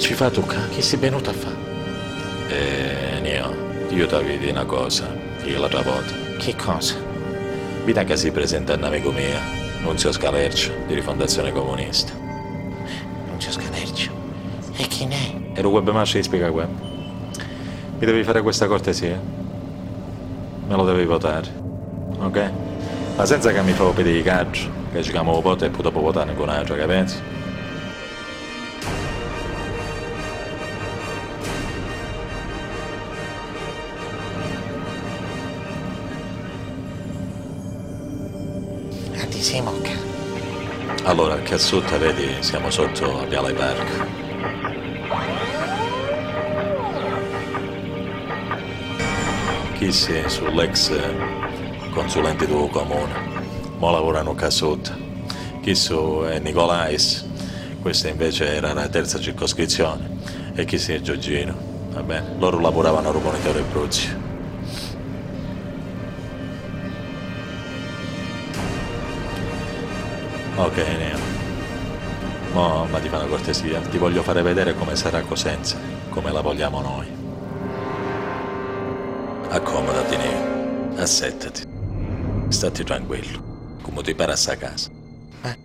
ci fa tu? Chi sei venuto a fare? Eh, Nio, io ti avevo detto una cosa, io l'altra volta. Che cosa? Vita che si presenta un amico mio, Nunzio Scalercio, di Rifondazione Comunista. Non c'è scadercio. E chi ne? Ero web masci di spiega web. Mi devi fare questa cortesia? Me lo devi votare, ok? Ma senza che mi fa calcio, che ci chiamo pote e poi dopo votare con altro, che pensi? Ti sei mocca. Allora, che a sotto, vedi, siamo sotto a Viale Park. Chi sei sull'ex consulente del comune? Mo lavorano qua sotto. Chi su è Nicolais, questa invece era la terza circoscrizione. E chi sei Giorgino? Va loro lavoravano a Ruponitore Bruzzi. Ok, Neo. Mo, ma ti fa una cortesia, ti voglio fare vedere come sarà Cosenza, come la vogliamo noi. Accomodati, Neo. Assettati. Stati tranquillo, come ti pare a sta casa. Ma,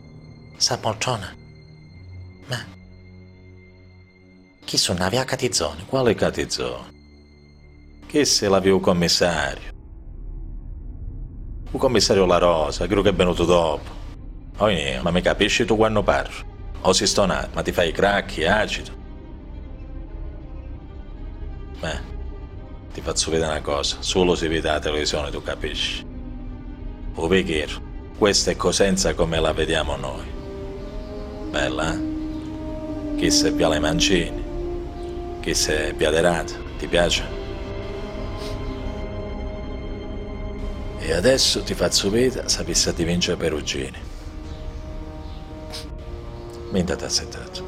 sa poltrona? Ma, chi sono una via catizzone? Quale catizzone? Che se la viu commissario? Il commissario La Rosa, quello che è venuto dopo. Oh, ma mi capisci tu quando parlo? O si stonato, ma ti fai cracchi, acido. Beh, ti faccio vedere una cosa, solo se vedi la televisione tu capisci. O questa è Cosenza come la vediamo noi. Bella, eh? Chi se Viale Mancini, chi se Piaderata, ti piace? E adesso ti faccio vedere se pissa ti vince Perugini. Mentre ti assettato.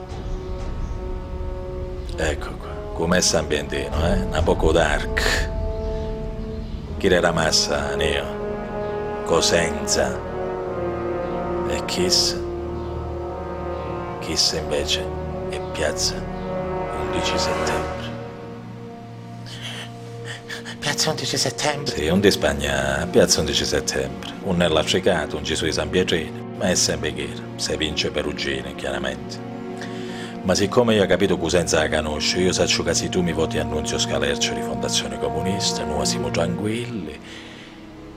Ecco qua, com'è San Bientino, eh? Un poco dark. Chi era massa, Neo? Cosenza. E Kiss? Kiss invece è piazza 11 settembre. Piazza 11 settembre. Sì, un di Spagna, piazza 11 settembre. Un nell'Africato, un Gesù di San Pietrino. Ma è sempre che se vince Perugine, chiaramente. Ma siccome io ho capito Cosenza la conosci, io saccio che se tu mi voti Annunzio Scalercio di Fondazione Comunista, noi siamo tranquilli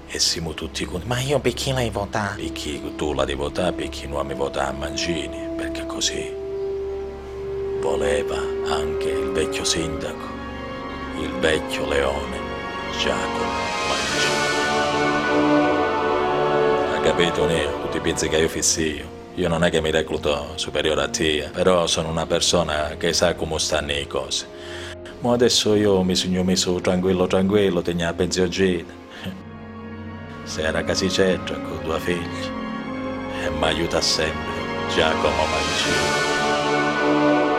e siamo tutti contenti. Ma io per chi l'hai votato? Perché tu la devi votare, perché non mi vota a Mancini, perché così voleva anche il vecchio sindaco, il vecchio leone Giacomo capito, Neo? Tu ti pensi che io fissi io? Io non è che mi recluto superiore a te, però sono una persona che sa come stanno le cose. Ma adesso io mi sono messo tranquillo tranquillo, tengo la pensioncina. Se era casicetta con due figli. E mi aiuta sempre Giacomo Mancini.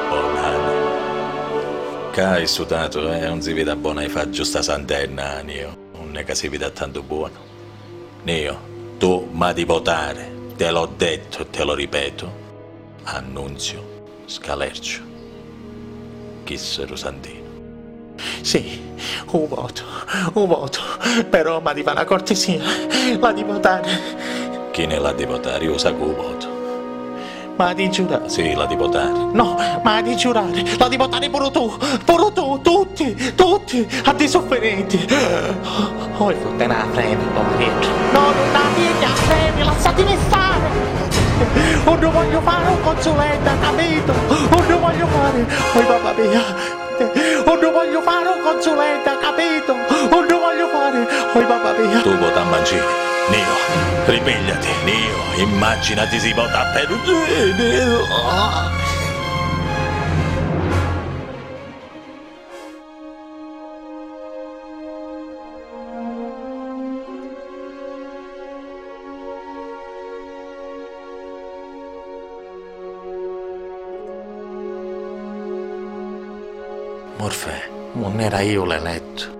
Buonanno. Che hai studato, eh? Non si vede buona e fa giusta santenna, Nio. Non è che si vede tanto buono. Nio, tu ma di votare, te l'ho detto e te lo ripeto. Annunzio Scalercio. Chissero Santino. Sì, un voto, un voto. Però ma di fare una cortesia, la di votare. Chi ne l'ha di votare? Io sa che lo voto. Ma di giurare. Sì, la di votare. No, ma di giurare, la di votare pure tu, pure tu, tutti, tutti, a dei sofferenti. Oh, fotte una fremi, poveretto. No, non la vieni a fremi, lasciatemi stare. O non voglio fare un consulente, capito? O non voglio fare, oh mamma mia. O non voglio fare un consulente, capito? O non voglio fare, oh mamma mia. Tu vota a Mancini. Nio, ripigliati, Nio, immaginati si vota Perugini. Ah. Morfè, non era io l'eletto.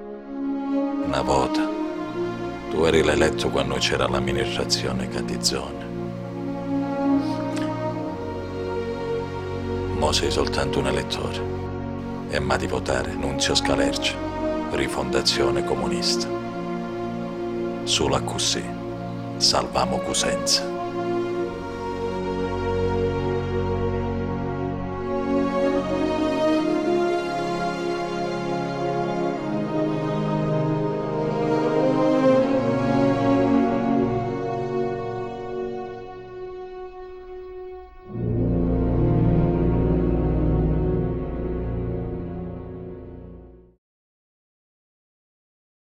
Una volta. Tu eri l'eletto quando c'era l'amministrazione Catizzone. Mo sei soltanto un elettore. E ma di votare Nunzio Scalercia, rifondazione comunista. Solo così salvamo Cosenza.